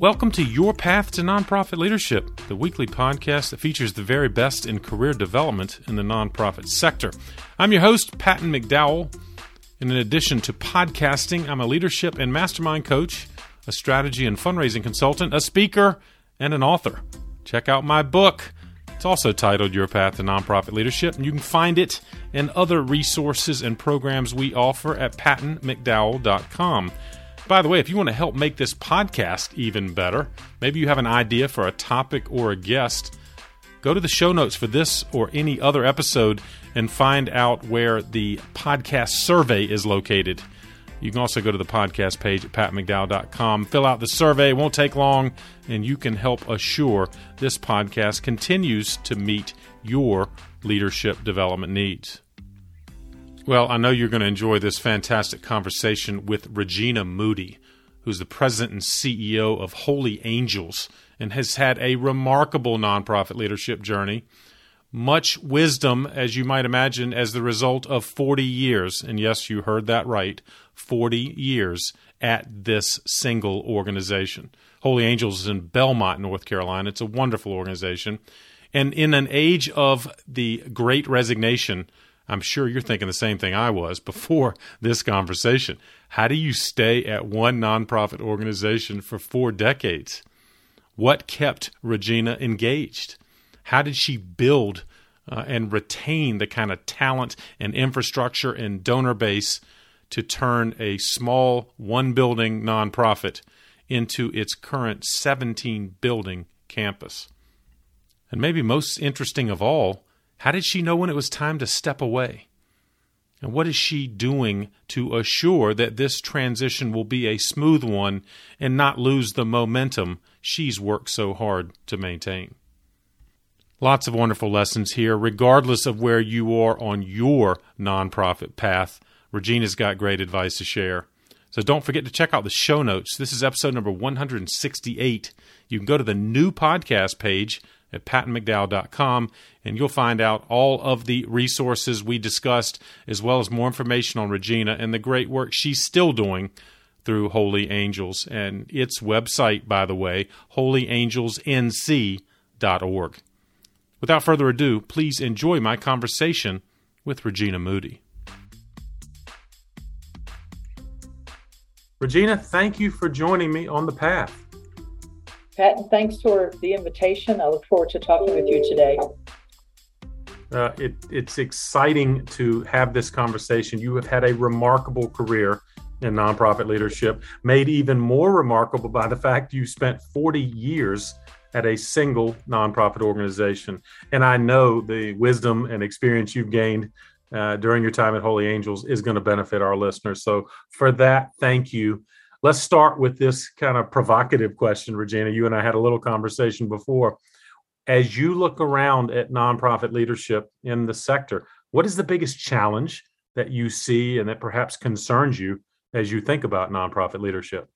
Welcome to Your Path to Nonprofit Leadership, the weekly podcast that features the very best in career development in the nonprofit sector. I'm your host, Patton McDowell. And in addition to podcasting, I'm a leadership and mastermind coach, a strategy and fundraising consultant, a speaker, and an author. Check out my book. It's also titled Your Path to Nonprofit Leadership, and you can find it and other resources and programs we offer at pattonmcdowell.com. By the way, if you want to help make this podcast even better, maybe you have an idea for a topic or a guest, go to the show notes for this or any other episode and find out where the podcast survey is located. You can also go to the podcast page at patmcdowell.com, fill out the survey, it won't take long, and you can help assure this podcast continues to meet your leadership development needs. Well, I know you're going to enjoy this fantastic conversation with Regina Moody, who's the president and CEO of Holy Angels and has had a remarkable nonprofit leadership journey. Much wisdom, as you might imagine, as the result of 40 years, and yes, you heard that right 40 years at this single organization. Holy Angels is in Belmont, North Carolina. It's a wonderful organization. And in an age of the great resignation, I'm sure you're thinking the same thing I was before this conversation. How do you stay at one nonprofit organization for four decades? What kept Regina engaged? How did she build uh, and retain the kind of talent and infrastructure and donor base to turn a small one building nonprofit into its current 17 building campus? And maybe most interesting of all, how did she know when it was time to step away? And what is she doing to assure that this transition will be a smooth one and not lose the momentum she's worked so hard to maintain? Lots of wonderful lessons here, regardless of where you are on your nonprofit path. Regina's got great advice to share. So don't forget to check out the show notes. This is episode number 168. You can go to the new podcast page at pattonmcdowell.com, and you'll find out all of the resources we discussed, as well as more information on Regina and the great work she's still doing through Holy Angels. And its website, by the way, holyangelsnc.org. Without further ado, please enjoy my conversation with Regina Moody. Regina, thank you for joining me on the path. Patton, thanks for the invitation. I look forward to talking with you today. Uh, it, it's exciting to have this conversation. You have had a remarkable career in nonprofit leadership, made even more remarkable by the fact you spent 40 years at a single nonprofit organization. And I know the wisdom and experience you've gained uh, during your time at Holy Angels is going to benefit our listeners. So, for that, thank you. Let's start with this kind of provocative question, Regina. You and I had a little conversation before. As you look around at nonprofit leadership in the sector, what is the biggest challenge that you see and that perhaps concerns you as you think about nonprofit leadership?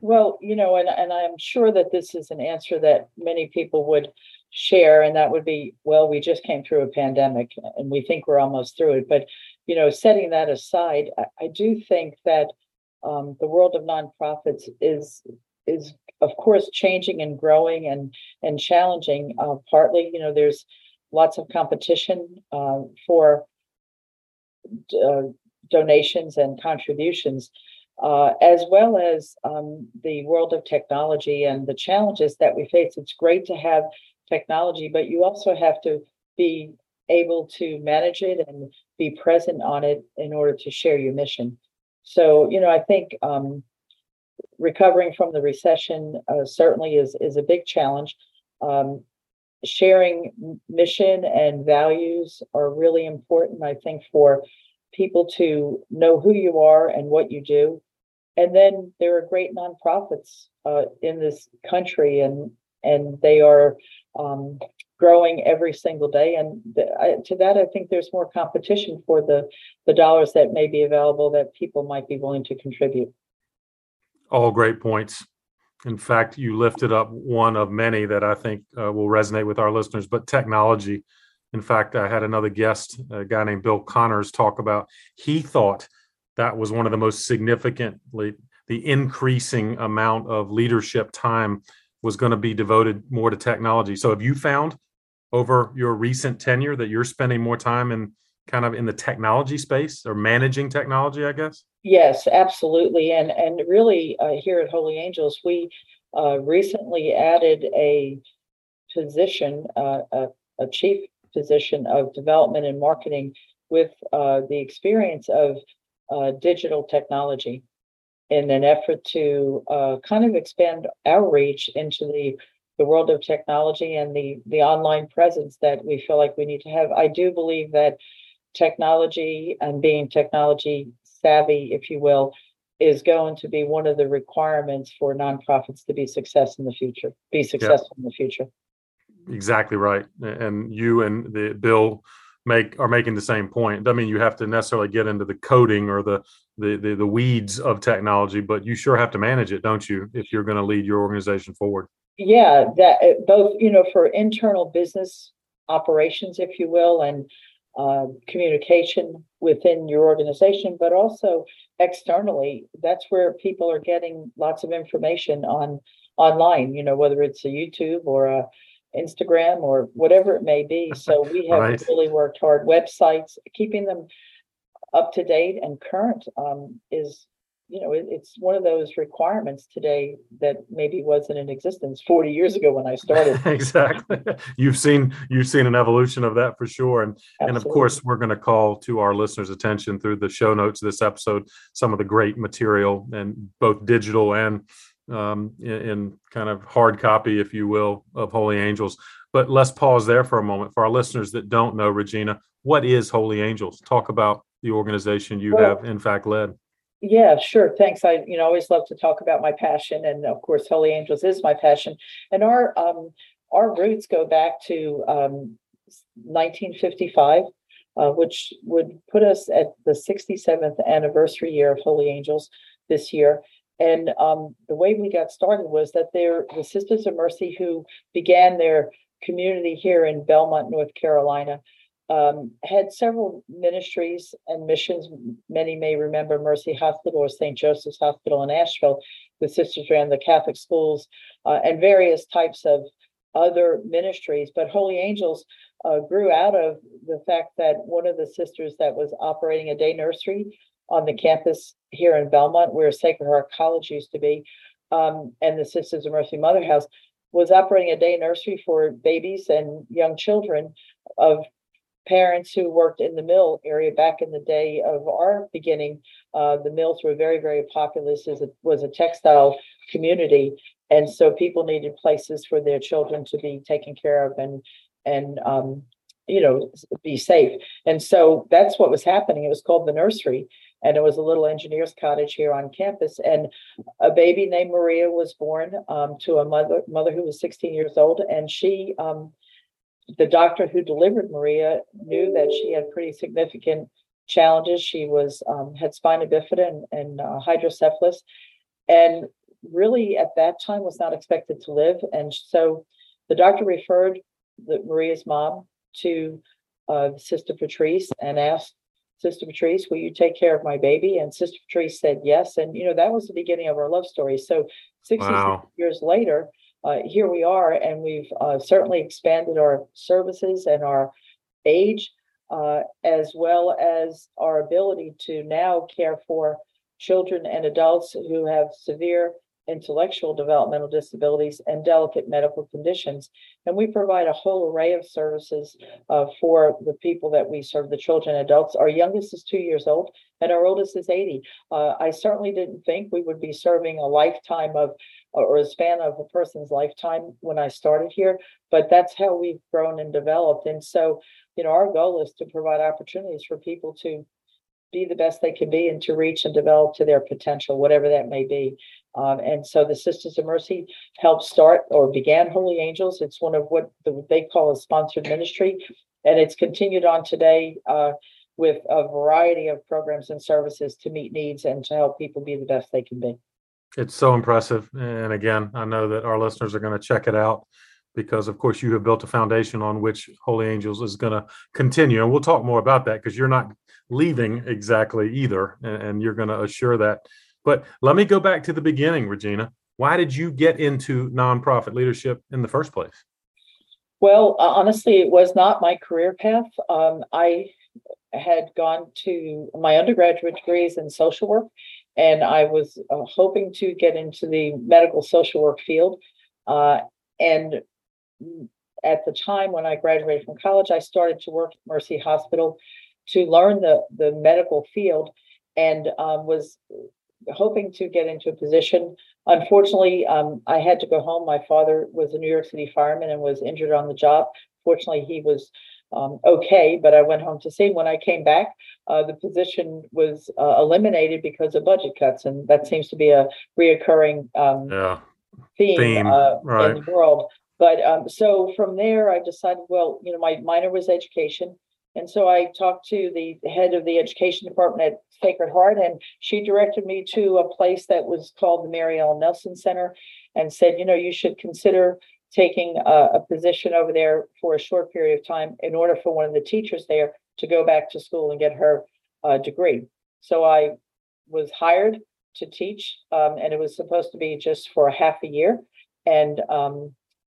Well, you know, and, and I'm sure that this is an answer that many people would share, and that would be, well, we just came through a pandemic and we think we're almost through it. But, you know, setting that aside, I, I do think that um, the world of nonprofits is is of course changing and growing and and challenging. Uh, partly, you know, there's lots of competition uh, for uh, donations and contributions, uh, as well as um, the world of technology and the challenges that we face. It's great to have technology, but you also have to be able to manage it and be present on it in order to share your mission. So, you know, I think um, recovering from the recession uh, certainly is is a big challenge. Um, sharing mission and values are really important, I think, for people to know who you are and what you do. And then there are great nonprofits uh, in this country, and and they are um, growing every single day. And I, to that, I think there's more competition for the the dollars that may be available that people might be willing to contribute. All great points. In fact, you lifted up one of many that I think uh, will resonate with our listeners. But technology. In fact, I had another guest, a guy named Bill Connors, talk about he thought that was one of the most significantly the increasing amount of leadership time was going to be devoted more to technology. So have you found over your recent tenure that you're spending more time in kind of in the technology space or managing technology, I guess? Yes, absolutely. And and really uh, here at Holy Angels, we uh, recently added a position, uh, a, a, chief position of development and marketing with uh, the experience of uh, digital technology in an effort to uh, kind of expand our reach into the the world of technology and the the online presence that we feel like we need to have. I do believe that technology and being technology savvy, if you will, is going to be one of the requirements for nonprofits to be success in the future, be successful in the future. Exactly right. And you and the bill make are making the same point. I mean, you have to necessarily get into the coding or the the the, the weeds of technology, but you sure have to manage it, don't you, if you're going to lead your organization forward? Yeah, that eh, both you know for internal business operations, if you will, and uh, communication within your organization, but also externally. That's where people are getting lots of information on online. You know, whether it's a YouTube or a Instagram or whatever it may be. So we have right. really worked hard. Websites, keeping them up to date and current um, is, you know, it, it's one of those requirements today that maybe wasn't in existence 40 years ago when I started. exactly. You've seen you've seen an evolution of that for sure. And Absolutely. and of course we're going to call to our listeners' attention through the show notes of this episode some of the great material and both digital and um, in, in, kind of hard copy, if you will, of Holy Angels. But let's pause there for a moment for our listeners that don't know, Regina, what is Holy Angels? Talk about the organization you well, have, in fact, led. Yeah, sure. Thanks. I, you know, always love to talk about my passion, and of course, Holy Angels is my passion. And our um, our roots go back to um, 1955, uh, which would put us at the 67th anniversary year of Holy Angels this year. And um, the way we got started was that they're the Sisters of Mercy who began their community here in Belmont, North Carolina, um, had several ministries and missions. Many may remember Mercy Hospital or St. Joseph's Hospital in Asheville. The sisters ran the Catholic schools uh, and various types of other ministries. But Holy Angels uh, grew out of the fact that one of the sisters that was operating a day nursery on the campus here in Belmont, where Sacred Heart College used to be, um, and the Sisters of Mercy Mother House, was operating a day nursery for babies and young children of parents who worked in the mill area back in the day of our beginning. Uh, the mills were very, very populous. As it was a textile community, and so people needed places for their children to be taken care of and and um, you know be safe. And so that's what was happening. It was called the nursery, and it was a little engineer's cottage here on campus. And a baby named Maria was born um, to a mother mother who was 16 years old, and she, um, the doctor who delivered Maria, knew that she had pretty significant challenges. She was um, had spina bifida and, and uh, hydrocephalus, and really at that time was not expected to live. And so the doctor referred the, Maria's mom to uh, Sister Patrice and asked Sister Patrice, will you take care of my baby? And Sister Patrice said yes. And, you know, that was the beginning of our love story. So 66 wow. years later, uh, here we are, and we've uh, certainly expanded our services and our age, uh, as well as our ability to now care for children and adults who have severe intellectual developmental disabilities, and delicate medical conditions. And we provide a whole array of services uh, for the people that we serve, the children and adults. Our youngest is two years old, and our oldest is 80. Uh, I certainly didn't think we would be serving a lifetime of or a span of a person's lifetime when I started here, but that's how we've grown and developed. And so, you know, our goal is to provide opportunities for people to be the best they can be and to reach and develop to their potential, whatever that may be. Um, and so the Sisters of Mercy helped start or began Holy Angels. It's one of what the, they call a sponsored ministry, and it's continued on today uh, with a variety of programs and services to meet needs and to help people be the best they can be. It's so impressive. And again, I know that our listeners are going to check it out because, of course, you have built a foundation on which Holy Angels is going to continue. And we'll talk more about that because you're not leaving exactly either. And, you're going to assure that But let me go back to the beginning, Regina. Why did you get into nonprofit leadership in the first place? Well, uh, honestly, it was not my career path. Um, I had gone to my undergraduate degrees in social work, and I was uh, hoping to get into the medical social work field. Uh, and at the time when I graduated from college, I started to work at Mercy Hospital to learn the, the medical field and um, was hoping to get into a position. Unfortunately, um, I had to go home. My father was a New York City fireman and was injured on the job. Fortunately, he was um, okay, but I went home to see. When I came back, uh, the position was uh, eliminated because of budget cuts, and that seems to be a reoccurring um, yeah. theme, theme uh, right. in the world. But um, so from there, I decided, well, you know, my minor was education. And so I talked to the head of the education department at Sacred Heart, and she directed me to a place that was called the Mary Ellen Nelson Center and said, you know, you should consider taking a, a, position over there for a short period of time in order for one of the teachers there to go back to school and get her uh, degree. So I was hired to teach, um, and it was supposed to be just for a half a year. And um,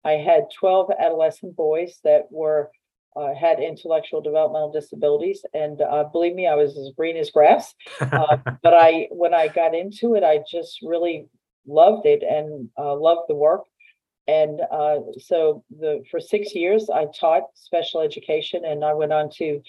I had 12 adolescent boys that were uh, had intellectual developmental disabilities, and uh, believe me, I was as green as grass. Uh, but I, when I got into it, I just really loved it and uh, loved the work. And uh, so the for six years, I taught special education, and I went on to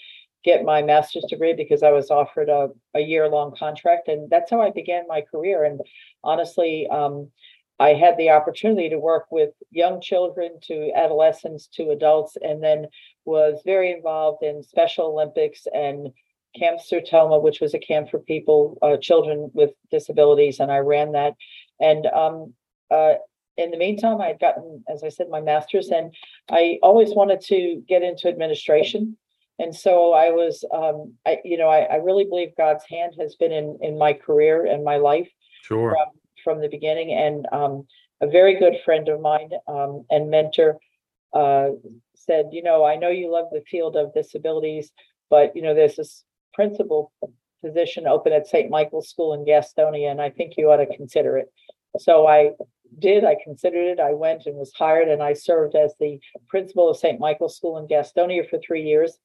get my master's degree because I was offered a, a year long contract, and that's how I began my career. And honestly, um, I had the opportunity to work with young children to adolescents to adults, and then was very involved in Special Olympics and Camp Sertoma, which was a camp for people, uh, children with disabilities, and I ran that. And um, uh, in the meantime, I had gotten, as I said, my master's, and I always wanted to get into administration. And so I was, um, I, you know, I, I, really believe God's hand has been in in my career and my life sure. from, from the beginning. And um, a very good friend of mine um, and mentor uh, said, you know, I know you love the field of disabilities, but you know, there's this principal position open at St. Michael's School in Gastonia, and I think you ought to consider it. So I did. I considered it. I went and was hired, and I served as the principal of St. Michael's School in Gastonia for three years.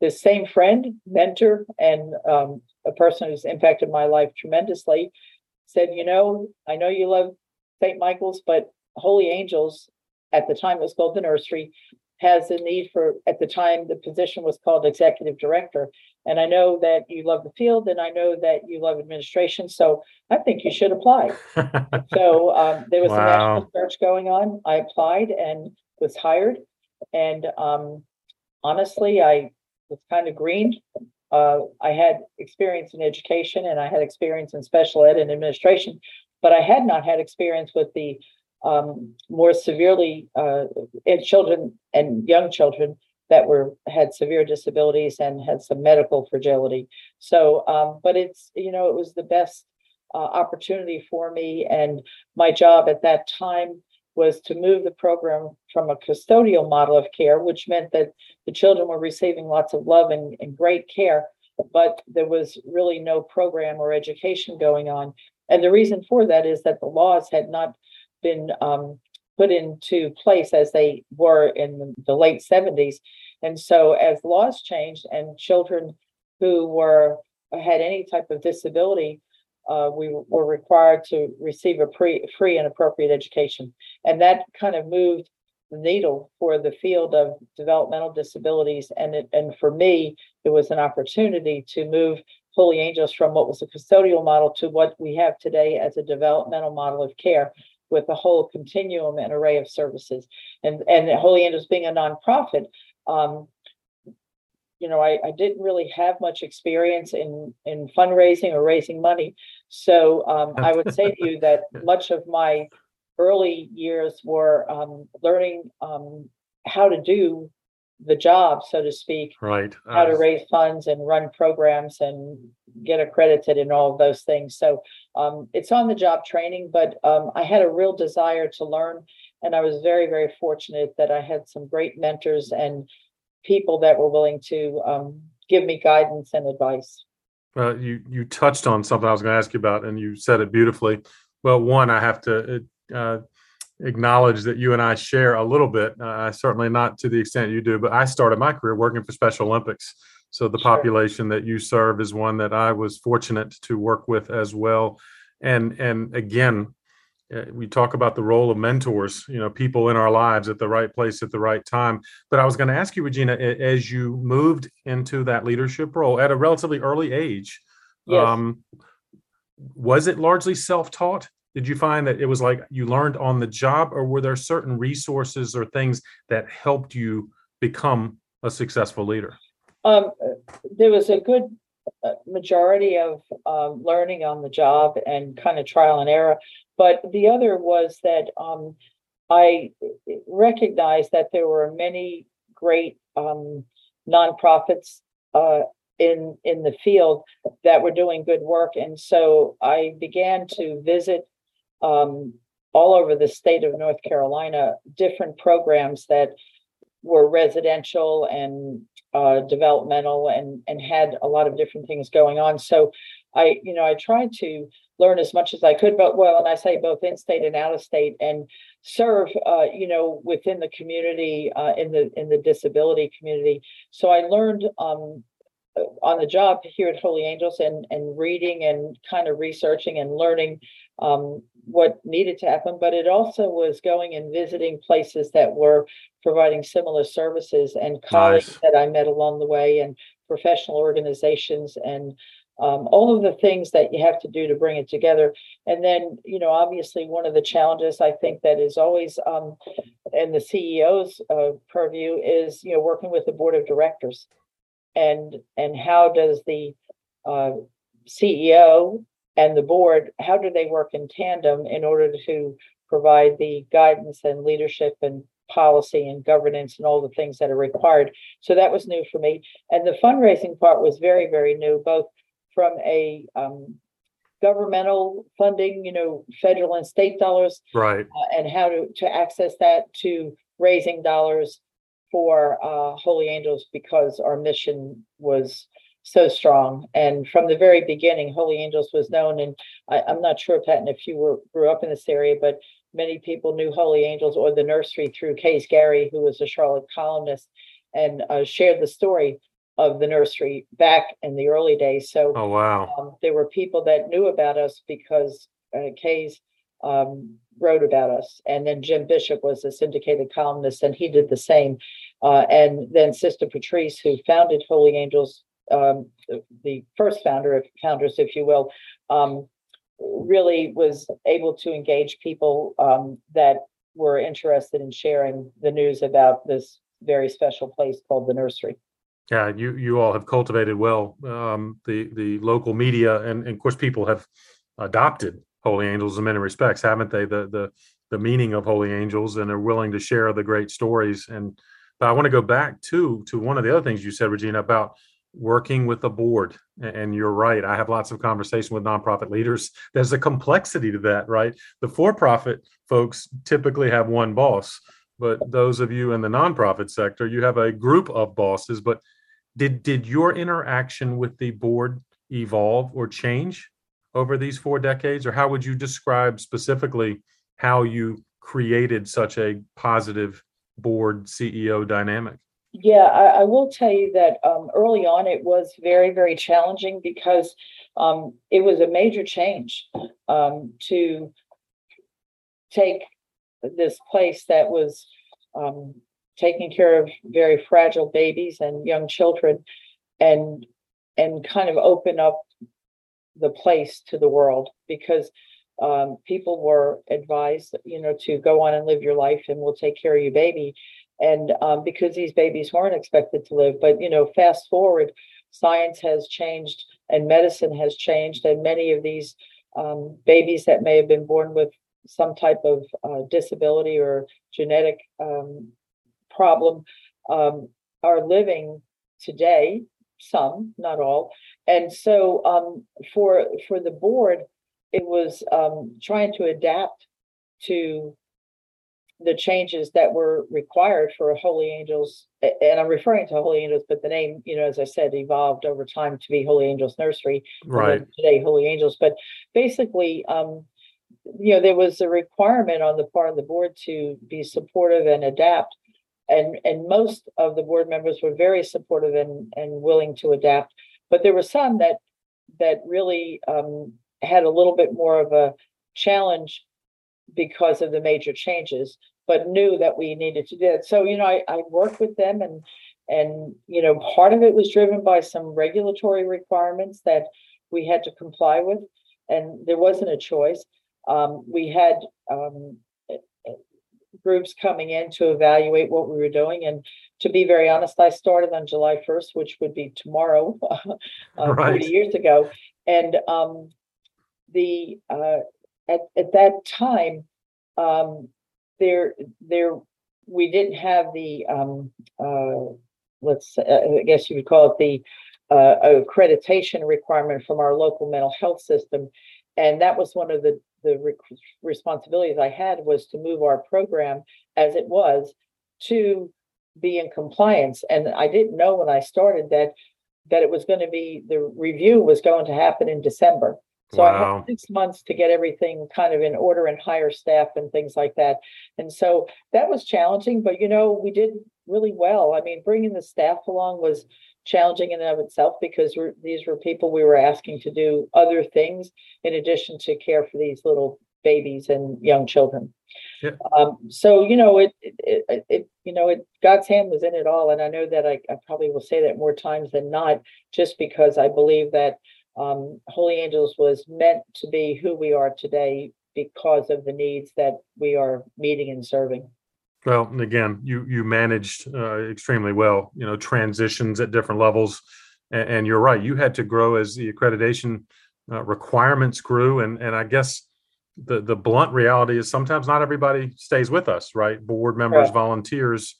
This same friend, mentor, and um, a person who's impacted my life tremendously said, You know, I know you love St. Michael's, but Holy Angels, at the time it was called the nursery, has a need for, at the time, the position was called executive director. And I know that you love the field and I know that you love administration. So I think you should apply. so um, there was wow. a national search going on. I applied and was hired. And um, honestly, I was kind of green. Uh, I had experience in education and I had experience in special ed and administration, but I had not had experience with the um, more severely uh, in children and young children that were had severe disabilities and had some medical fragility. So, um, but it's you know it was the best uh, opportunity for me, and my job at that time was to move the program from a custodial model of care, which meant that the children were receiving lots of love and, and great care, but there was really no program or education going on. And the reason for that is that the laws had not been um, put into place as they were in the late 70s. And so, as laws changed and children who were had any type of disability, uh, we were required to receive a pre, free and appropriate education. And that kind of moved the needle for the field of developmental disabilities. And it, and for me, it was an opportunity to move Holy Angels from what was a custodial model to what we have today as a developmental model of care with a whole continuum and array of services. And and Holy Angels being a nonprofit, um, you know, I, I didn't really have much experience in in fundraising or raising money. So um, I would say to you that much of my early years were um, learning um, how to do the job, so to speak. Right. How to raise funds and run programs and get accredited and all of those things. So um, it's on the job training, but um, I had a real desire to learn. And I was very, very fortunate that I had some great mentors and people that were willing to um, give me guidance and advice. Well, you you touched on something I was going to ask you about, and you said it beautifully. Well, one, I have to uh, acknowledge that you and I share a little bit. Uh, certainly not to the extent you do, but I started my career working for Special Olympics. So the sure. population that you serve is one that I was fortunate to work with as well. And and again, uh, we talk about the role of mentors, you know, people in our lives at the right place at the right time. But I was going to ask you, Regina, as you moved into that leadership role at a relatively early age, yes. um, was it largely self-taught? Did you find that it was like you learned on the job, or were there certain resources or things that helped you become a successful leader? Um, there was a good uh, majority of um, learning on the job and kind of trial and error. But the other was that um, I recognized that there were many great um, nonprofits uh, in in the field that were doing good work, and so I began to visit um, all over the state of North Carolina different programs that were residential and uh, developmental and and had a lot of different things going on. So I, you know, I tried to learn as much as I could, but well, and I say both in state and out of state, and serve, uh, you know, within the community, uh, in the in the disability community. So I learned um, on the job here at Holy Angels and and reading and kind of researching and learning um, what needed to happen, but it also was going and visiting places that were providing similar services and colleagues nice. that I met along the way and professional organizations and um, all of the things that you have to do to bring it together. And then, you know, obviously, one of the challenges I think that is always um, in the CEO's uh, purview is, you know, working with the board of directors, and and how does the uh, CEO and the board, how do they work in tandem in order to provide the guidance and leadership and policy and governance and all the things that are required. So that was new for me. And the fundraising part was very, very new, both from a um, governmental funding, you know, federal and state dollars, right, uh, and how to to access that to raising dollars for uh, Holy Angels because our mission was so strong. And from the very beginning, Holy Angels was known. And I, am not sure, Patton, if you were grew up in this area, but many people knew Holy Angels or the nursery through Kays Gary, who was a Charlotte columnist, and uh, shared the story of the nursery back in the early days. So, oh wow, um, there were people that knew about us because uh, Kays um, wrote about us, and then Jim Bishop was a syndicated columnist, and he did the same. Uh, and then Sister Patrice, who founded Holy Angels, um, the first founder of founders, if you will, um, really was able to engage people um, that were interested in sharing the news about this very special place called the nursery. Yeah, you you all have cultivated well um, the the local media, and, and of course people have adopted Holy Angels in many respects, haven't they? The the the meaning of Holy Angels, and are willing to share the great stories. And but I want to go back to to one of the other things you said, Regina, about working with a board and you're right i have lots of conversation with nonprofit leaders. There's a complexity to that right? The for-profit folks typically have one boss but those of you in the nonprofit sector you have a group of bosses but did did your interaction with the board evolve or change over these four decades? Or how would you describe specifically how you created such a positive board ceo dynamic yeah, I, I will tell you that um, early on it was very, very challenging because um, it was a major change um, to take this place that was um, taking care of very fragile babies and young children and and kind of open up the place to the world because um, people were advised, you know, to go on and live your life and we'll take care of your baby and um, because these babies weren't expected to live. But you know, fast forward, science has changed and medicine has changed, and many of these um, babies that may have been born with some type of uh, disability or genetic um, problem um, are living today. Some, not all, and so um, for for the board, it was um, trying to adapt to the changes that were required for Holy Angels, and I'm referring to Holy Angels, but the name, you know, as I said, evolved over time to be Holy Angels Nursery. Right. Today, Holy Angels. But basically, um, you know, there was a requirement on the part of the board to be supportive and adapt. And and most of the board members were very supportive and and willing to adapt. But there were some that that really um, had a little bit more of a challenge because of the major changes, but knew that we needed to do it. So, you know, I, I worked with them and and you know, part of it was driven by some regulatory requirements that we had to comply with, and there wasn't a choice. Um, we had um, groups coming in to evaluate what we were doing. And to be very honest, I started on July 1st, which would be tomorrow, uh, Right. 40 years ago. And um, the uh, at, at that time, um, there there we didn't have the um, uh, let's uh, I guess you would call it the uh, accreditation requirement from our local mental health system, and that was one of the the re- responsibilities I had was to move our program as it was to be in compliance. And I didn't know when I started that that it was going to be the review was going to happen in December. So I Wow. had six months to get everything kind of in order and hire staff and things like that. And so that was challenging, but you know, we did really well. I mean, bringing the staff along was challenging in and of itself because we're, these were people we were asking to do other things in addition to care for these little babies and young children. Yeah. Um, so you know, it, it, it, it, you know, it God's hand was in it all, and I know that I, I probably will say that more times than not, just because I believe that um, Holy Angels was meant to be who we are today because of the needs that we are meeting and serving. Well, and again, you you managed uh, extremely well. You know, transitions at different levels, and, and you're right. You had to grow as the accreditation uh, requirements grew, and and I guess the the blunt reality is sometimes not everybody stays with us. Right, board members, Correct. volunteers.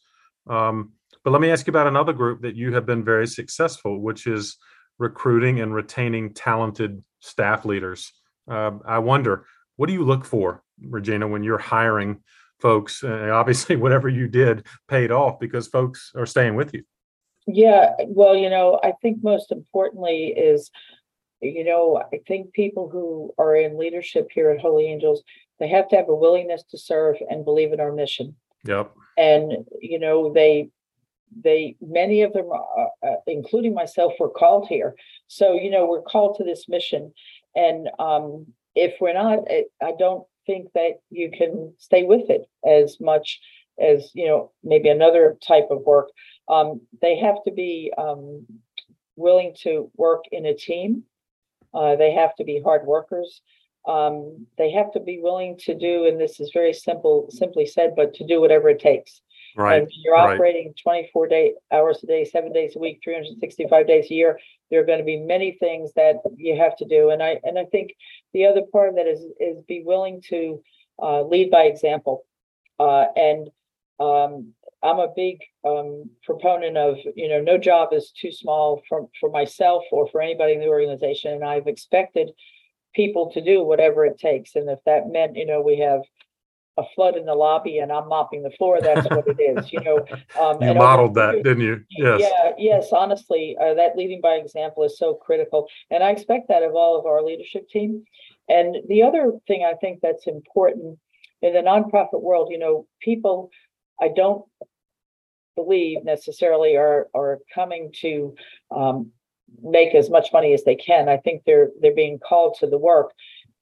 Um, but let me ask you about another group that you have been very successful, which is recruiting and retaining talented staff leaders. Um, I wonder, what do you look for, Regina, when you're hiring? folks. Uh, obviously, whatever you did paid off because folks are staying with you. Yeah, well, you know, I think most importantly is, you know, I think people who are in leadership here at Holy Angels, they have to have a willingness to serve and believe in our mission. Yep. And, you know, they, they, many of them, uh, uh, including myself, were called here. So, you know, we're called to this mission. And um, if we're not, I don't think that you can stay with it as much as, you know, maybe another type of work. Um, they have to be um, willing to work in a team. Uh, they have to be hard workers. Um, they have to be willing to do, and this is very simple, simply said, but to do whatever it takes. Right. And you're right. operating 24 day hours a day, seven days a week, 365 days a year. There are going to be many things that you have to do. And I and I think the other part of that is is be willing to uh, lead by example. Uh, and um, I'm a big um, proponent of you know no job is too small for for myself or for anybody in the organization. And I've expected people to do whatever it takes. And if that meant you know we have a flood in the lobby and I'm mopping the floor, that's what it is, you know. Um, You modeled that, didn't you? Yes. Yeah, yes, honestly, uh, that leading by example is so critical. And I expect that of all of our leadership team. And the other thing I think that's important in the nonprofit world, you know, people, I don't believe necessarily are, are coming to um, make as much money as they can. I think they're, they're being called to the work.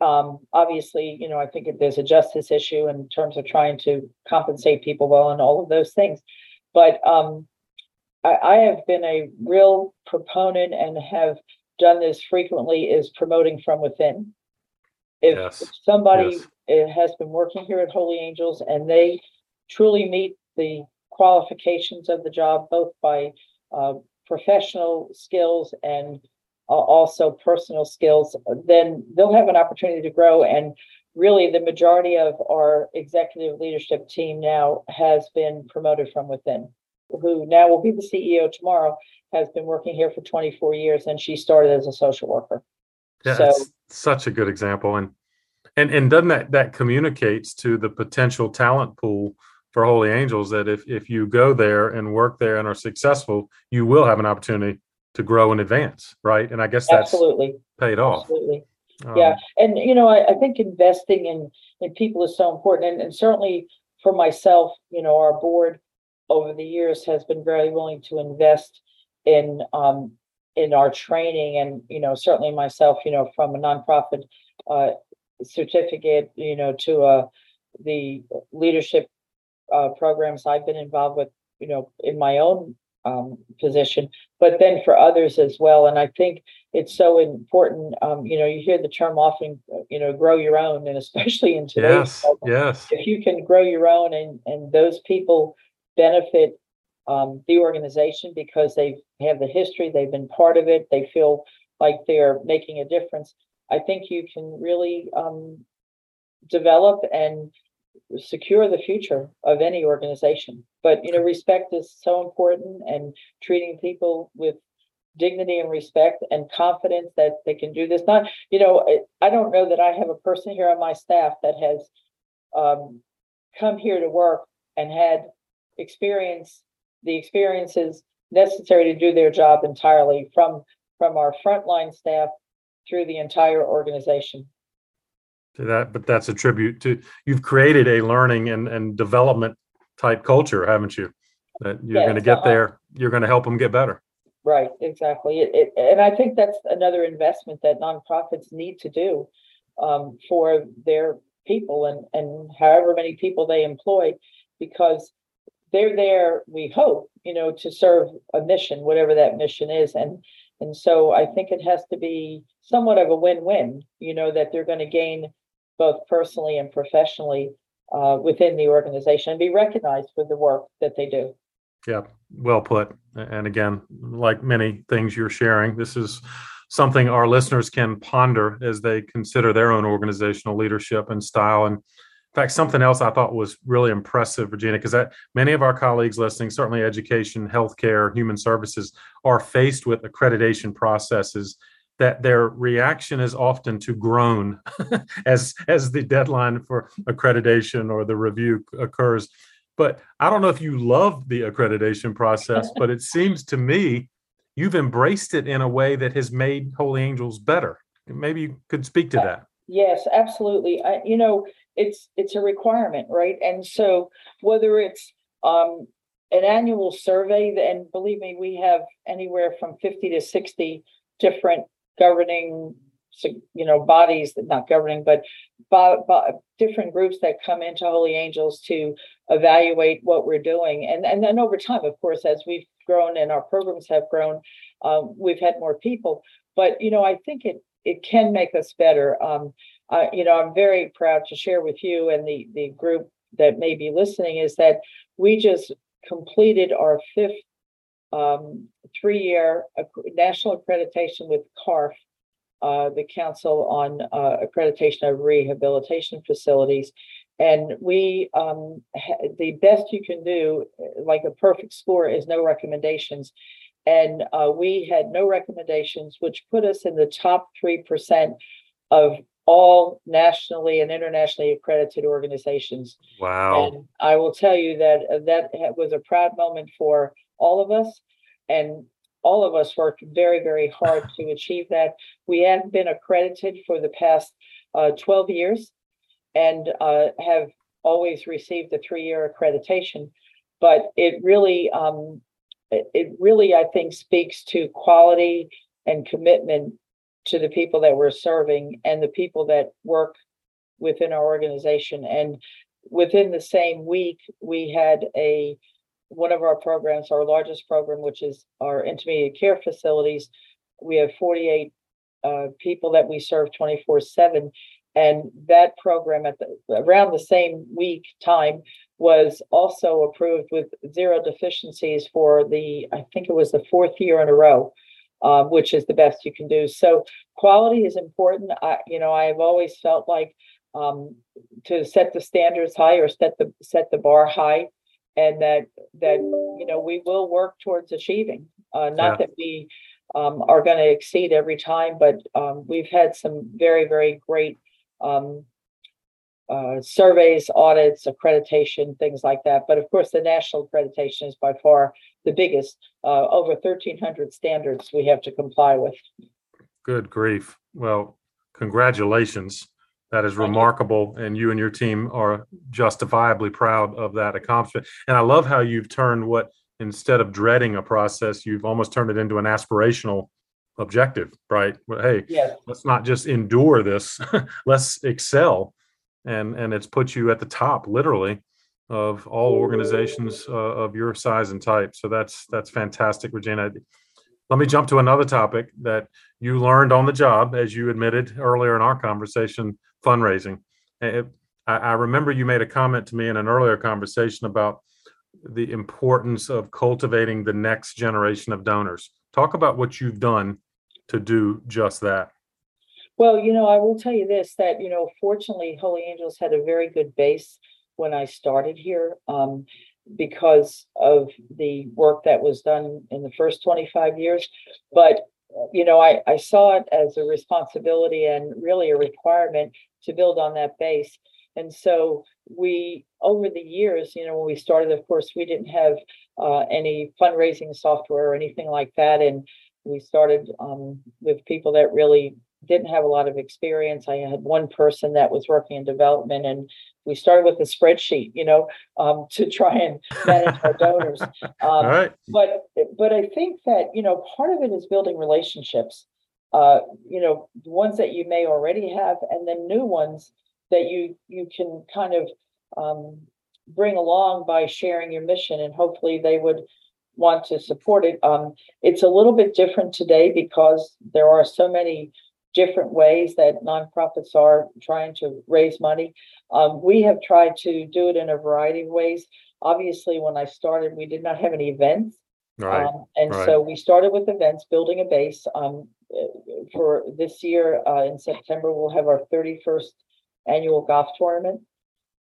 Um, obviously, you know, I think there's a justice issue in terms of trying to compensate people well and all of those things. But um, I, I have been a real proponent and have done this frequently is promoting from within. If, Yes, if somebody yes. has been working here at Holy Angels and they truly meet the qualifications of the job, both by uh, professional skills and Uh, also personal skills, then they'll have an opportunity to grow. And really, the majority of our executive leadership team now has been promoted from within. Who now will be the CEO tomorrow has been working here for 24 years, and she started as a social worker. Yeah, So- such a good example. And And and doesn't that that communicates to the potential talent pool for Holy Angels that if if you go there and work there and are successful, you will have an opportunity to grow and advance, right? And I guess that's absolutely paid off. Absolutely. Um, yeah. And you know, I, I, think investing in in people is so important. And, and certainly for myself, you know, our board over the years has been very willing to invest in um in our training and you know certainly myself you know from a nonprofit uh certificate you know to uh the leadership uh programs I've been involved with you know in my own um, position, but then for others as well. And I think it's so important. Um, you know, you hear the term often, you know, grow your own, and especially in today's yes, yes. if you can grow your own, and and those people benefit um, the organization because they have the history, they've been part of it, they feel like they're making a difference. I think you can really um, develop and secure the future of any organization. But you know, respect is so important, and treating people with dignity and respect and confidence that they can do this. Not, you know, I don't know that I have a person here on my staff that has um, come here to work and had experience the experiences necessary to do their job entirely from from our frontline staff through the entire organization that but that's a tribute to you've created a learning and, and development type culture haven't you? That you're yes, going to get uh-huh. there you're going to help them get better. Right exactly. It, it, and i think that's another investment that nonprofits need to do um, for their people and and however many people they employ because they're there we hope you know to serve a mission whatever that mission is. And and so i think it has to be somewhat of a win-win you know that they're going to gain both personally and professionally uh, within the organization and be recognized for the work that they do. Yeah, well put. And again, like many things you're sharing, this is something our listeners can ponder as they consider their own organizational leadership and style. And in fact, something else I thought was really impressive, Regina, because that many of our colleagues listening, certainly education, healthcare, human services, are faced with accreditation processes that their reaction is often to groan as as the deadline for accreditation or the review occurs. But i don't know if you love the accreditation process but it seems to me you've embraced it in a way that has made holy angels better. Maybe you could speak to that. yes absolutely. I, you know it's it's a requirement right? And so whether it's um an annual survey and believe me we have anywhere from 50 to 60 different governing you know bodies that not governing but different groups that come into holy angels to evaluate what we're doing. And and then over time of course as we've grown and our programs have grown um, we've had more people. But you know i think it it can make us better. Um, uh, you know i'm very proud to share with you and the the group that may be listening is that we just completed our fifth um, three-year national accreditation with CARF, uh, the Council on uh, Accreditation of Rehabilitation Facilities. And we, um, ha- the best you can do, like a perfect score, is no recommendations. And uh, we had no recommendations, which put us in the top 3% of all nationally and internationally accredited organizations. Wow. And I will tell you that uh, that was a proud moment for all of us. And all of us worked very, very hard to achieve that. We have been accredited for the past uh, 12 years and uh, have always received a three-year accreditation. But it really, um, it really, I think, speaks to quality and commitment to the people that we're serving and the people that work within our organization. And within the same week, we had a one of our programs, our largest program, which is our intermediate care facilities, we have 48 uh, people that we serve 24 7. And that program at the, around the same week time was also approved with zero deficiencies for the, I think it was the fourth year in a row, uh, which is the best you can do. So quality is important. I, you know, I've always felt like um, to set the standards high or set the set the bar high and that that you know we will work towards achieving. Uh, not yeah. that we um, are going to exceed every time, but um, we've had some very very great um, uh, surveys, audits, accreditation, things like that. But of course, the national accreditation is by far the biggest. Uh, over 1,300 standards we have to comply with. Good grief. Well, congratulations. That is remarkable. And you and your team are justifiably proud of that accomplishment. And I love how you've turned what, instead of dreading a process, you've almost turned it into an aspirational objective, right? Hey, Yes, let's not just endure this, let's excel. And, and it's put you at the top, literally, of all organizations uh, of your size and type. So that's, that's fantastic, Regina. Let me jump to another topic that you learned on the job, as you admitted earlier in our conversation, fundraising. I, I remember you made a comment to me in an earlier conversation about the importance of cultivating the next generation of donors. Talk about what you've done to do just that. Well, you know, I will tell you this, that, you know, fortunately, Holy Angels had a very good base when I started here. Um, because of the work that was done in the first 25 years. But, you know, I, I saw it as a responsibility and really a requirement to build on that base. And so we, over the years, you know, when we started, of course, we didn't have uh, any fundraising software or anything like that. And we started um, with people that really didn't have a lot of experience. I had one person that was working in development, and we started with a spreadsheet, you know, um, to try and manage our donors. Um, All right. but but I think that you know part of it is building relationships. Uh, you know, the ones that you may already have, and then new ones that you you can kind of um, bring along by sharing your mission, and hopefully they would want to support it. Um, it's a little bit different today because there are so many different ways that nonprofits are trying to raise money. Um, we have tried to do it in a variety of ways. Obviously, when I started, we did not have any events. Right. Um, and right. so we started with events, building a base. Um, for this year, uh, in September, we'll have our 31st annual golf tournament.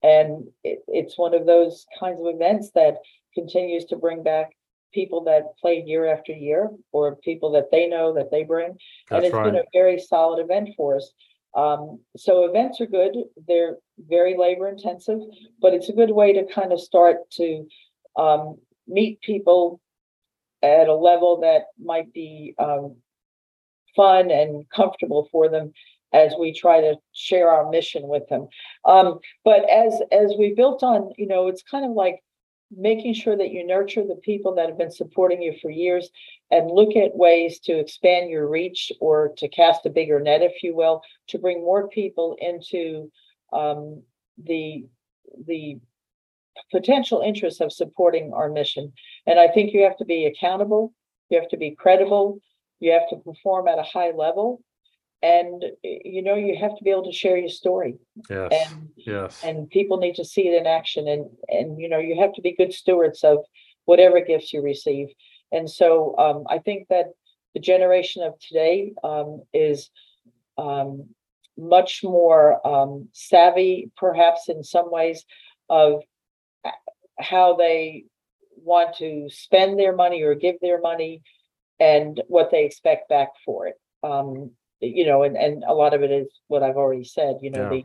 And it, it's one of those kinds of events that continues to bring back people that play year after year or people that they know that they bring. and That's it's been a very solid event for us. Um, so events are good. They're very labor intensive, but it's a good way to kind of start to um, meet people at a level that might be um, fun and comfortable for them as we try to share our mission with them. Um, but as as we built on, you know, it's kind of like making sure that you nurture the people that have been supporting you for years and look at ways to expand your reach or to cast a bigger net, if you will, to bring more people into um, the the potential interest of supporting our mission. And I think you have to be accountable, you have to be credible, you have to perform at a high level, and you know you have to be able to share your story. Yes. And Yes. and people need to see it in action and and you know you have to be good stewards of whatever gifts you receive and so um, i think that the generation of today um, is um, much more um, savvy perhaps in some ways of how they want to spend their money or give their money and what they expect back for it um, you know and, and a lot of it is what i've already said you know Yeah. the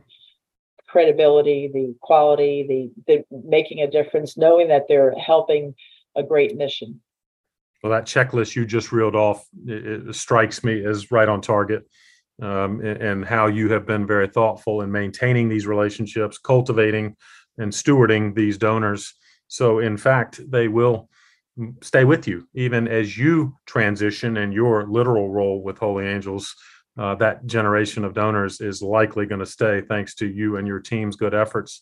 credibility, the quality, the, the making a difference, knowing that they're helping a great mission. Well, that checklist you just reeled off it, it strikes me as right on target, um, and, and how you have been very thoughtful in maintaining these relationships, cultivating and stewarding these donors. So, in fact, they will stay with you even as you transition in your literal role with Holy Angels. Uh, that generation of donors is likely going to stay thanks to you and your team's good efforts.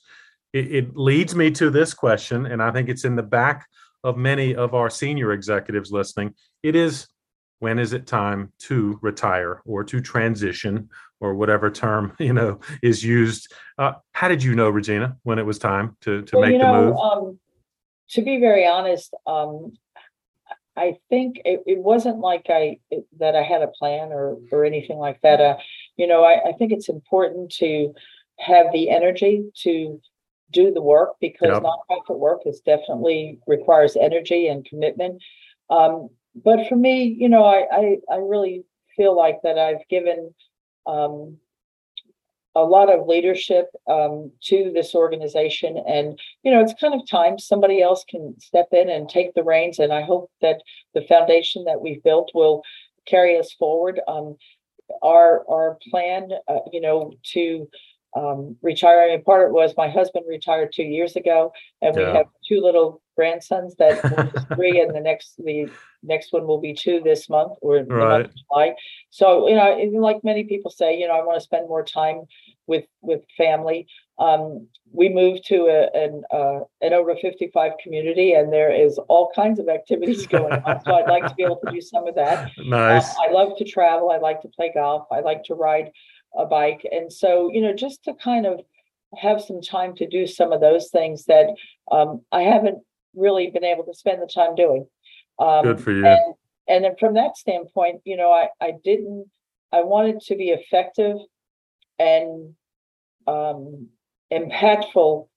It, it leads me to this question, and I think it's in the back of many of our senior executives listening. It is when is it time to retire or to transition or whatever term you know is used. Uh, how did you know, Regina, when it was time to to Well, make you the move? um, to be very honest, um, I think it, it wasn't like I it- that I had a plan or or anything like that. Uh, you know, I, I think it's important to have the energy to do the work because Yep. nonprofit work is definitely requires energy and commitment. Um, but for me, you know, I, I I really feel like that I've given um, a lot of leadership um, to this organization. And, you know, it's kind of time somebody else can step in and take the reins. And I hope that the foundation that we've built will carry us forward. Um, our our plan, uh, you know, to um, retire. I mean, part of it was my husband retired two years ago, and we have two little grandsons that one is three, and the next the next one will be two this month or the month of July. So you know, like many people say, you know, I want to spend more time with with family. Um, we moved to a, an uh, an over fifty five community, and there is all kinds of activities going on. so I'd like to be able to do some of that. Nice. Um, I love to travel. I like to play golf. I like to ride a bike. And so, you know, just to kind of have some time to do some of those things that um, I haven't really been able to spend the time doing. Um, Good for you. And, and then from that standpoint, you know, I, I didn't, I wanted to be effective and um, impactful,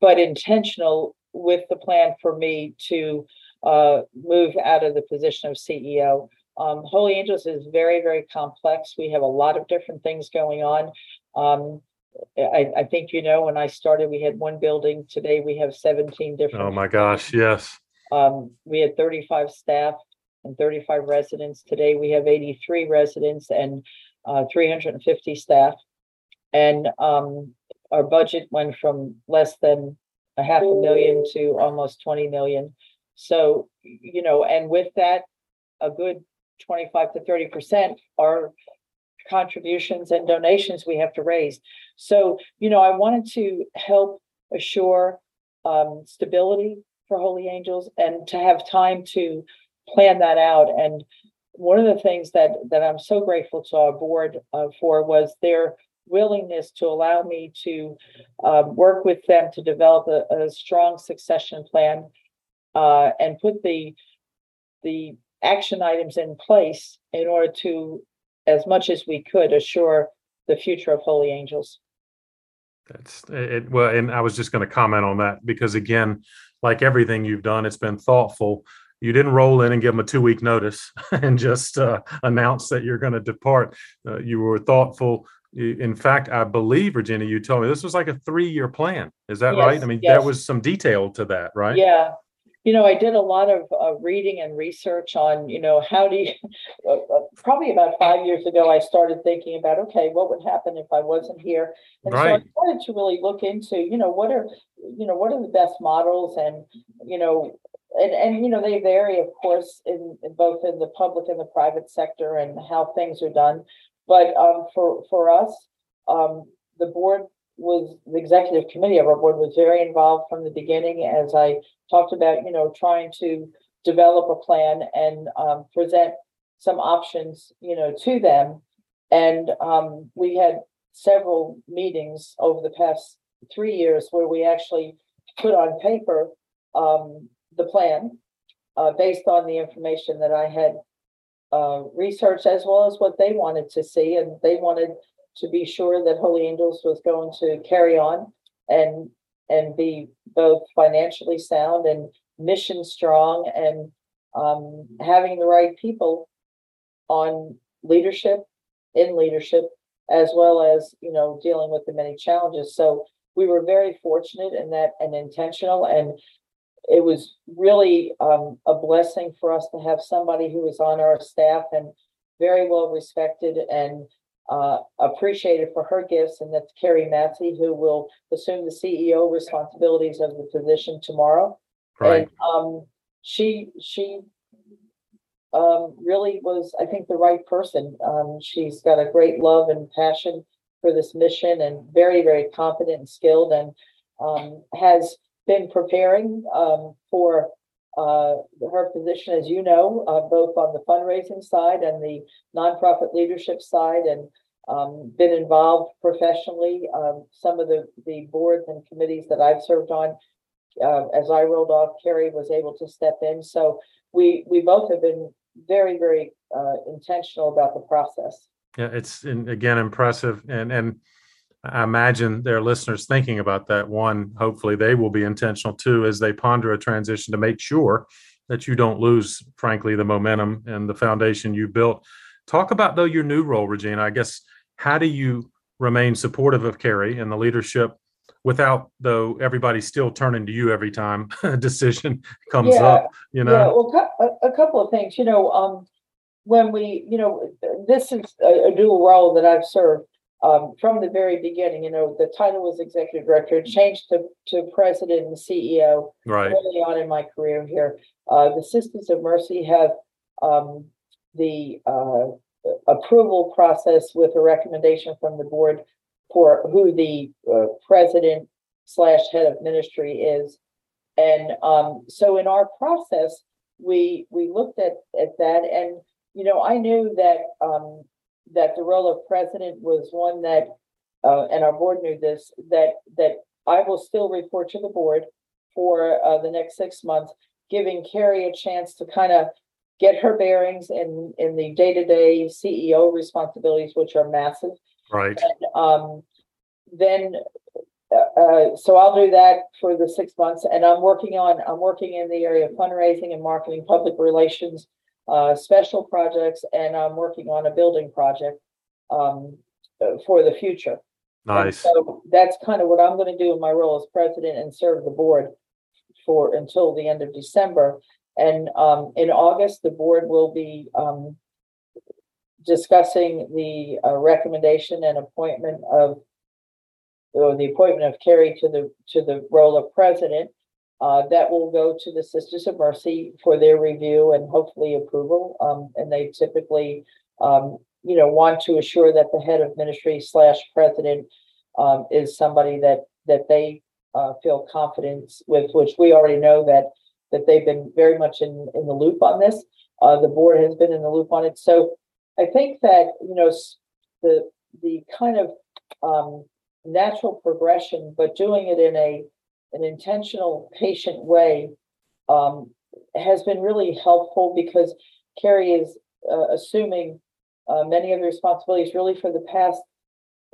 but intentional with the plan for me to uh, move out of the position of CEO. Um, Holy Angels is very, very complex. We have a lot of different things going on. Um, I, I think you know when I started, we had one building. Today we have 17 different. Oh my gosh. Yes. Um, we had 35 staff and 35 residents. Today we have 83 residents and uh, 350 staff. And um, our budget went from less than a half a million to almost 20 million. So, you know, and with that, a good 25 to 30% are contributions and donations we have to raise. So, you know, I wanted to help assure um, stability for Holy Angels and to have time to plan that out. And one of the things that that I'm so grateful to our board uh, for was their willingness to allow me to um, work with them to develop a, a strong succession plan uh, and put the the action items in place in order to, as much as we could, assure the future of Holy Angels. That's it. Well, and I was just going to comment on that because, again, like everything you've done, it's been thoughtful. You didn't roll in and give them a two week notice and just uh, announce that you're going to depart. Uh, you were thoughtful. In fact, I believe, Virginia, you told me this was like a three year plan. Is that right? I mean, yes. there was some detail to that, right? Yeah, you know, I did a lot of uh, reading and research on, you know, how do you, uh, uh, probably about five years ago, I started thinking about, okay, what would happen if I wasn't here? And so I Right. started to really look into, you know, what are, you know, what are the best models and, you know, and, and, you know, they vary, of course, in, in both in the public and the private sector and how things are done. But, um, for, for us, um, the board was, the executive committee of our board was very involved from the beginning as I talked about, you know, trying to develop a plan and um, present some options, you know, to them. And um, we had several meetings over the past three years where we actually put on paper um, the plan uh, based on the information that I had uh, researched as well as what they wanted to see. And they wanted to be sure that Holy Angels was going to carry on and and be both financially sound and mission strong and um, having the right people on leadership in leadership as well as you know dealing with the many challenges. So we were very fortunate in that and intentional and it was really um, a blessing for us to have somebody who was on our staff and very well respected and uh, appreciated for her gifts, and that's Carrie Massey, who will assume the CEO responsibilities of the position tomorrow. Right. And um, she she um, really was, I think, the right person. Um, she's got a great love and passion for this mission, and very very competent and skilled, and um, has been preparing um, for uh, her position, as you know, uh, both on the fundraising side and the nonprofit leadership side, and um, been involved professionally. Um, some of the the boards and committees that I've served on, uh, as I rolled off, Carrie was able to step in. So we we both have been very very uh, intentional about the process. Yeah, it's again impressive, and and I imagine their listeners thinking about that. One, hopefully, they will be intentional too as they ponder a transition to make sure that you don't lose, frankly, the momentum and the foundation you built. Talk about though your new role, Regina. I guess how do you remain supportive of Carrie and the leadership without though everybody still turning to you every time a decision comes Yeah, up you know Yeah, well, a, a couple of things, you know, um, when we, you know, this is a, a dual role that I've served. Um, from the very beginning, you know, the title was executive director, changed to, to president and CEO right early on in my career here. Uh, the Sisters of Mercy have, um, the, uh, approval process with a recommendation from the board for who the, uh, president slash head of ministry is. And, um, so in our process, we, we looked at, at that and, you know, I knew that, um, that the role of president was one that, uh, and our board knew this, that, that I will still report to the board for, uh, the next six months, giving Carrie a chance to kind of get her bearings in, in the day-to-day CEO responsibilities, which are massive. right And, um, then, uh, uh, so I'll do that for the six months and I'm working on, I'm working in the area of fundraising and marketing, public relations, uh, special projects, and I'm working on a building project, um, for the future. And nice So that's kind of what I'm gonna do in my role as president and serve the board for, until the end of December. And, um, in August, the board will be, um, discussing the, uh, recommendation and appointment of or the appointment of Carrie to the, to the role of president. Uh, that will go to the Sisters of Mercy for their review and hopefully approval. Um, and they typically, um, you know, want to assure that the head of ministry slash president um, is somebody that, that they, uh, feel confidence with, which we already know that, that they've been very much in, in the loop on this. Uh, the board has been in the loop on it. So I think that, you know, the, the kind of, um, natural progression, but doing it in a, an intentional, patient way, um, has been really helpful because Carrie is, uh, assuming, uh, many of the responsibilities really for the past,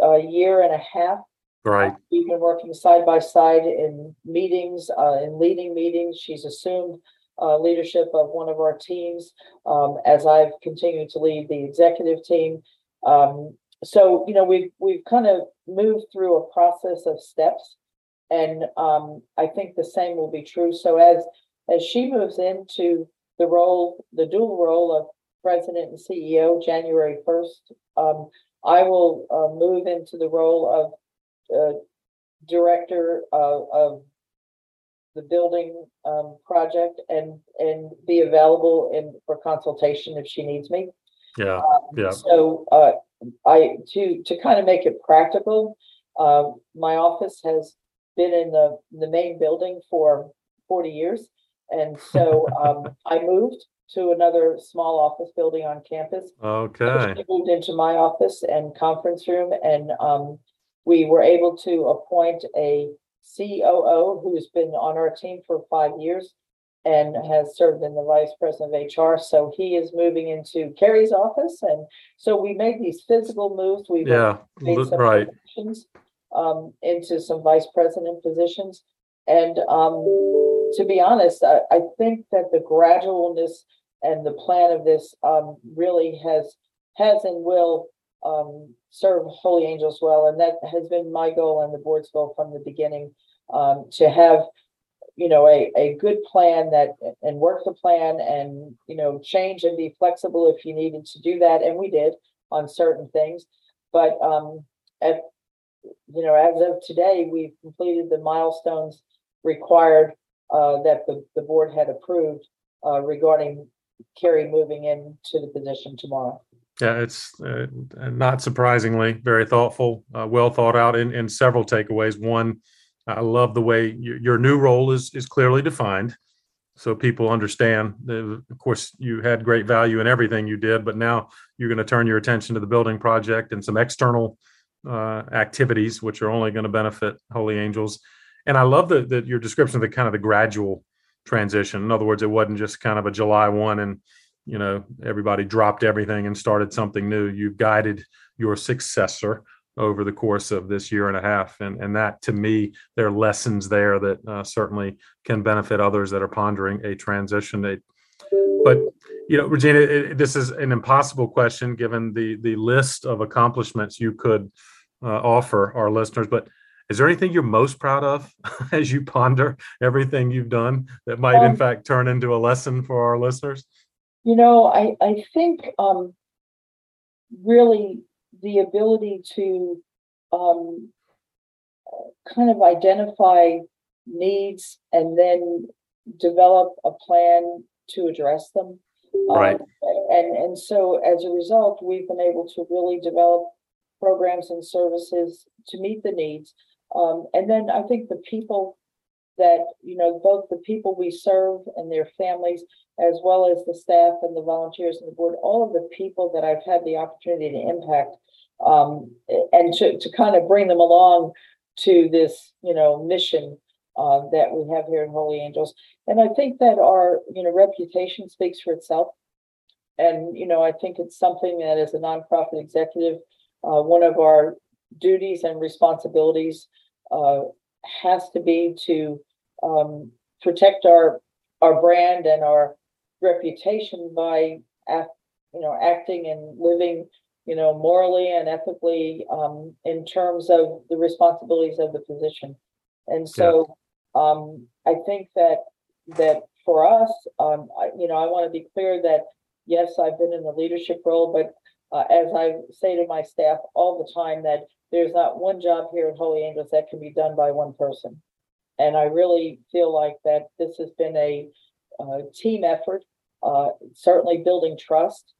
uh, year and a half. right We've been working side by side in meetings, uh, in leading meetings. She's assumed uh, leadership of one of our teams, um, as I've continued to lead the executive team. Um, so, you know, we've, we've kind of moved through a process of steps. And, um, I think the same will be true. So as, as she moves into the role, the dual role of president and CEO, January first, um, I will, uh, move into the role of, uh, director of, of the building, um, project and, and be available in, for consultation if she needs me. yeah Yeah. So, uh, I, to, to kind of make it practical, uh, my office has been in the, the main building for forty years. And so, um, I moved to another small office building on campus. okay Moved into my office and conference room and, um, we were able to appoint a COO who's been on our team for five years and has served in the vice president of HR. So he is moving into Carrie's office. And so we made these physical moves. We've yeah made some right um, into some vice president positions. And, um, to be honest, I, I think that the gradualness and the plan of this, um, really has, has and will, um, serve Holy Angels well. And that has been my goal and the board's goal from the beginning, um, to have, you know, a, a good plan that, and work the plan and, you know, change and be flexible if you needed to do that. And we did on certain things. But, um, at, you know, as of today, we've completed the milestones required, uh, that the, the board had approved, uh, regarding Carrie moving into the position tomorrow. Yeah, it's uh, not surprisingly very thoughtful, uh, well thought out in, in several takeaways. One, I love the way your, new role is is clearly defined, so people understand. The, of course, you had great value in everything you did, but now you're going to turn your attention to the building project and some external uh, activities, which are only going to benefit Holy Angels. And I love the, the your description of the kind of the gradual transition. In other words, it wasn't just kind of a July one and you know everybody dropped everything and started something new you've guided your successor over the course of this year and a half and and that to me there are lessons there that uh, certainly can benefit others that are pondering a transition it, but you know, Regina, it, this is an impossible question given the the list of accomplishments you could uh, offer our listeners. But is there anything you're most proud of as you ponder everything you've done that might, um, in fact, turn into a lesson for our listeners? You know, I I think um, really the ability to um, kind of identify needs and then develop a plan to address them. Right. Um, and and so as a result, we've been able to really develop programs and services to meet the needs. Um, and then I think the people that you know, both the people we serve and their families, as well as the staff and the volunteers and the board, all of the people that I've had the opportunity to impact, um, and to to kind of bring them along to this you know mission uh, that we have here at Holy Angels. And I think that our, you know, reputation speaks for itself. And, you know, I think it's something that as a nonprofit executive, uh, one of our duties and responsibilities uh, has to be to um, protect our our brand and our reputation by act, you know acting and living you know morally and ethically um, in terms of the responsibilities of the position and so um, I think that that for us, um, I, you know, I want to be clear that yes, I've been in the leadership role, but uh, as I say to my staff all the time, that there's not one job here at Holy Angels that can be done by one person, and I really feel like that this has been a uh, team effort, uh, certainly building trust.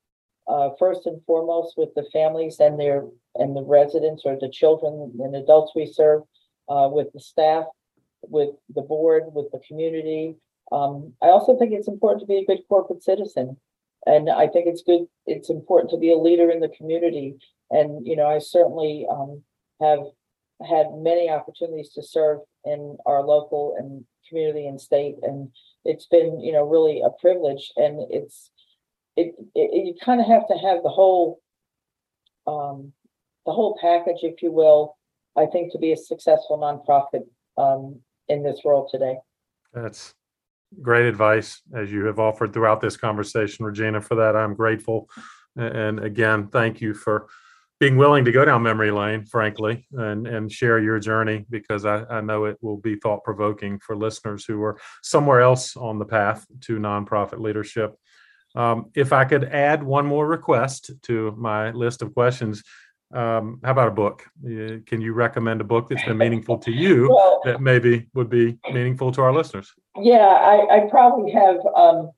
Uh, first and foremost with the families and their and the residents or the children and adults we serve, uh, with the staff, with the board, with the community. Um, I also think it's important to be a good corporate citizen. And I think it's good, it's important to be a leader in the community. And, you know, I certainly um, have had many opportunities to serve in our local and community and state. And it's been, you know, really a privilege. And it's, it, it you kind of have to have the whole, um, the whole package, if you will, I think to be a successful nonprofit um, in this role today. That's great advice as you have offered throughout this conversation, Regina. For that, I'm grateful. And again, thank you for being willing to go down memory lane, frankly, and, and share your journey because I, I know it will be thought provoking for listeners who are somewhere else on the path to nonprofit leadership. Um, if I could add one more request to my list of questions, um, how about a book? Uh, can you recommend a book that's been meaningful to you well, that maybe would be meaningful to our listeners? Yeah, I, I probably have um,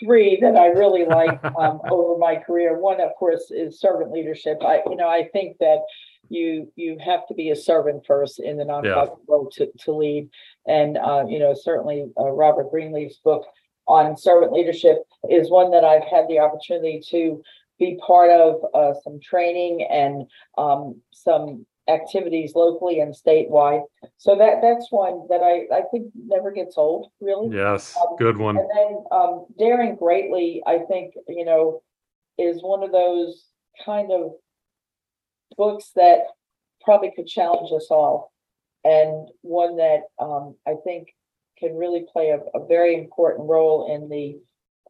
three that I really like um, over my career. One, of course, is servant leadership. I, you know, I think that you you have to be a servant first in the nonprofit yeah. role to, to lead, and uh, you know, certainly uh, Robert Greenleaf's book on servant leadership is one that I've had the opportunity to be part of uh, some training and um, some activities locally and statewide. So that that's one that I, I think never gets old, really. Yes, um, good one. And then um, Daring Greatly, I think, you know, is one of those kind of books that probably could challenge us all. And one that um, I think can really play a, a very important role in the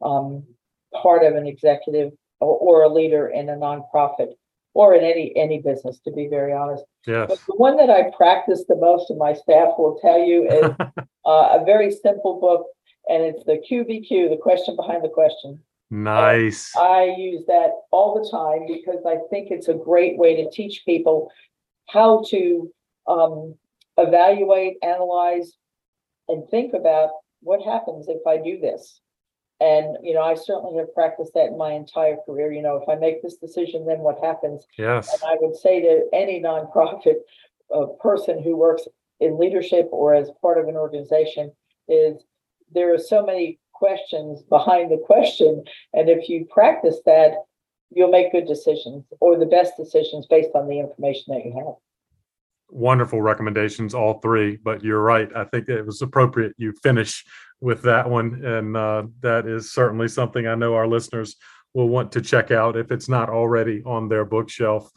um, part of an executive or, or a leader in a nonprofit or in any any business, to be very honest. Yes. But the one that I practice the most, and my staff will tell you, is uh, a very simple book, and it's the QBQ, the question behind the question. Nice. And I use that all the time because I think it's a great way to teach people how to um, evaluate, analyze, and think about what happens if I do this. And, you know, I certainly have practiced that in my entire career. You know, if I make this decision, then what happens? Yes. And I would say to any nonprofit uh, person who works in leadership or as part of an organization is there are so many questions behind the question. And if you practice that, you'll make good decisions or the best decisions based on the information that you have wonderful recommendations, all three. But you're right. I think it was appropriate you finish with that one. And uh, that is certainly something I know our listeners will want to check out if it's not already on their bookshelf.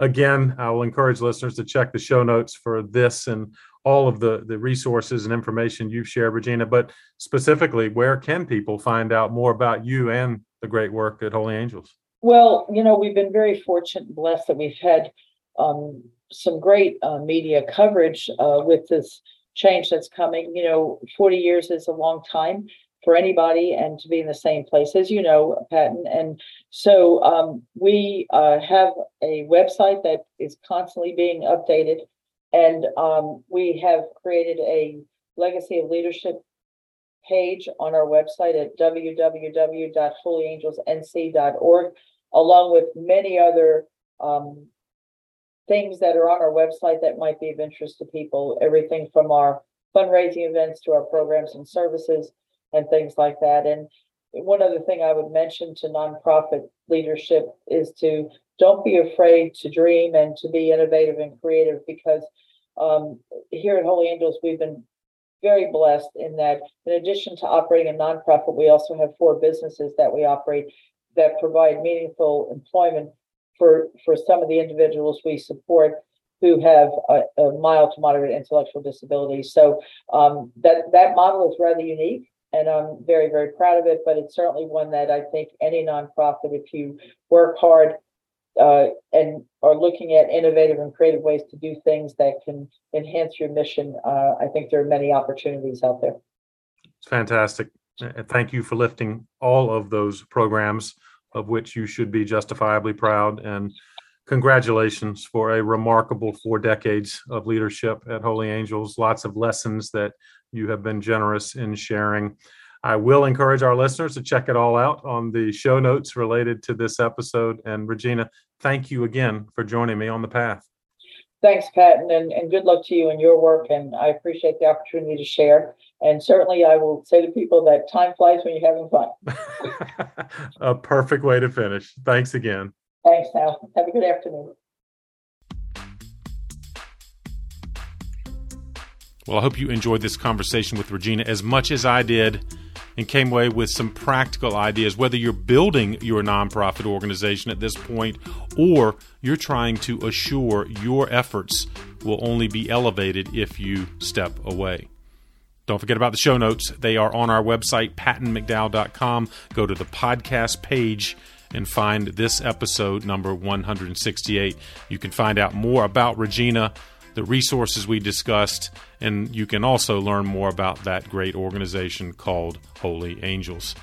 Again, I will encourage listeners to check the show notes for this and all of the the resources and information you've shared, Regina. But specifically, where can people find out more about you and the great work at Holy Angels? Well, you know, we've been very fortunate and blessed that we've had um, some great uh, media coverage uh, with this change that's coming. You know, 40 years is a long time for anybody and to be in the same place as you know patton and so um, we uh, have a website that is constantly being updated and um, we have created a legacy of leadership page on our website at www.holyangelsnc.org along with many other um, things that are on our website that might be of interest to people, everything from our fundraising events to our programs and services and things like that. And one other thing I would mention to nonprofit leadership is to don't be afraid to dream and to be innovative and creative because um, here at Holy Angels, we've been very blessed in that in addition to operating a nonprofit, we also have four businesses that we operate that provide meaningful employment for for some of the individuals we support who have a, a mild to moderate intellectual disability. So um, that that model is rather unique, and I'm very very proud of it. But it's certainly one that I think any nonprofit, if you work hard uh, and are looking at innovative and creative ways to do things that can enhance your mission, uh, I think there are many opportunities out there. It's fantastic. Thank you for lifting all of those programs of which you should be justifiably proud. And congratulations for a remarkable four decades of leadership at Holy Angels. Lots of lessons that you have been generous in sharing. I will encourage our listeners to check it all out on the show notes related to this episode. And Regina, thank you again for joining me on the path. Thanks, Pat, and, and good luck to you and your work. And I appreciate the opportunity to share. And certainly, I will say to people that time flies when you're having fun. a perfect way to finish. Thanks again. Thanks, now. Have a good afternoon. Well, I hope you enjoyed this conversation with Regina as much as I did and came away with some practical ideas, whether you're building your nonprofit organization at this point or you're trying to assure your efforts will only be elevated if you step away. Don't forget about the show notes. They are on our website, pattonmcdowell.com. Go to the podcast page and find this episode, number 168. You can find out more about Regina the resources we discussed, and you can also learn more about that great organization called Holy Angels.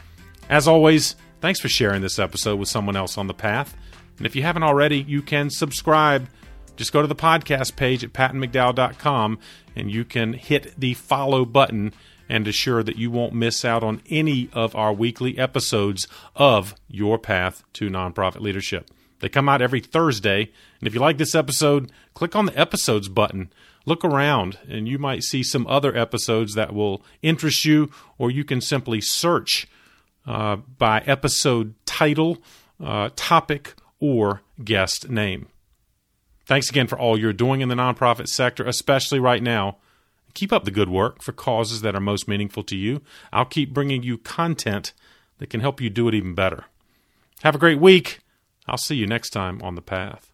As always, thanks for sharing this episode with someone else on the path. And if you haven't already, you can subscribe. Just go to the podcast page at pattonmcdowell.com and you can hit the follow button and assure that you won't miss out on any of our weekly episodes of Your Path to Nonprofit Leadership. They come out every Thursday. And if you like this episode, click on the episodes button. Look around, and you might see some other episodes that will interest you, or you can simply search uh, by episode title, uh, topic, or guest name. Thanks again for all you're doing in the nonprofit sector, especially right now. Keep up the good work for causes that are most meaningful to you. I'll keep bringing you content that can help you do it even better. Have a great week. I'll see you next time on the path.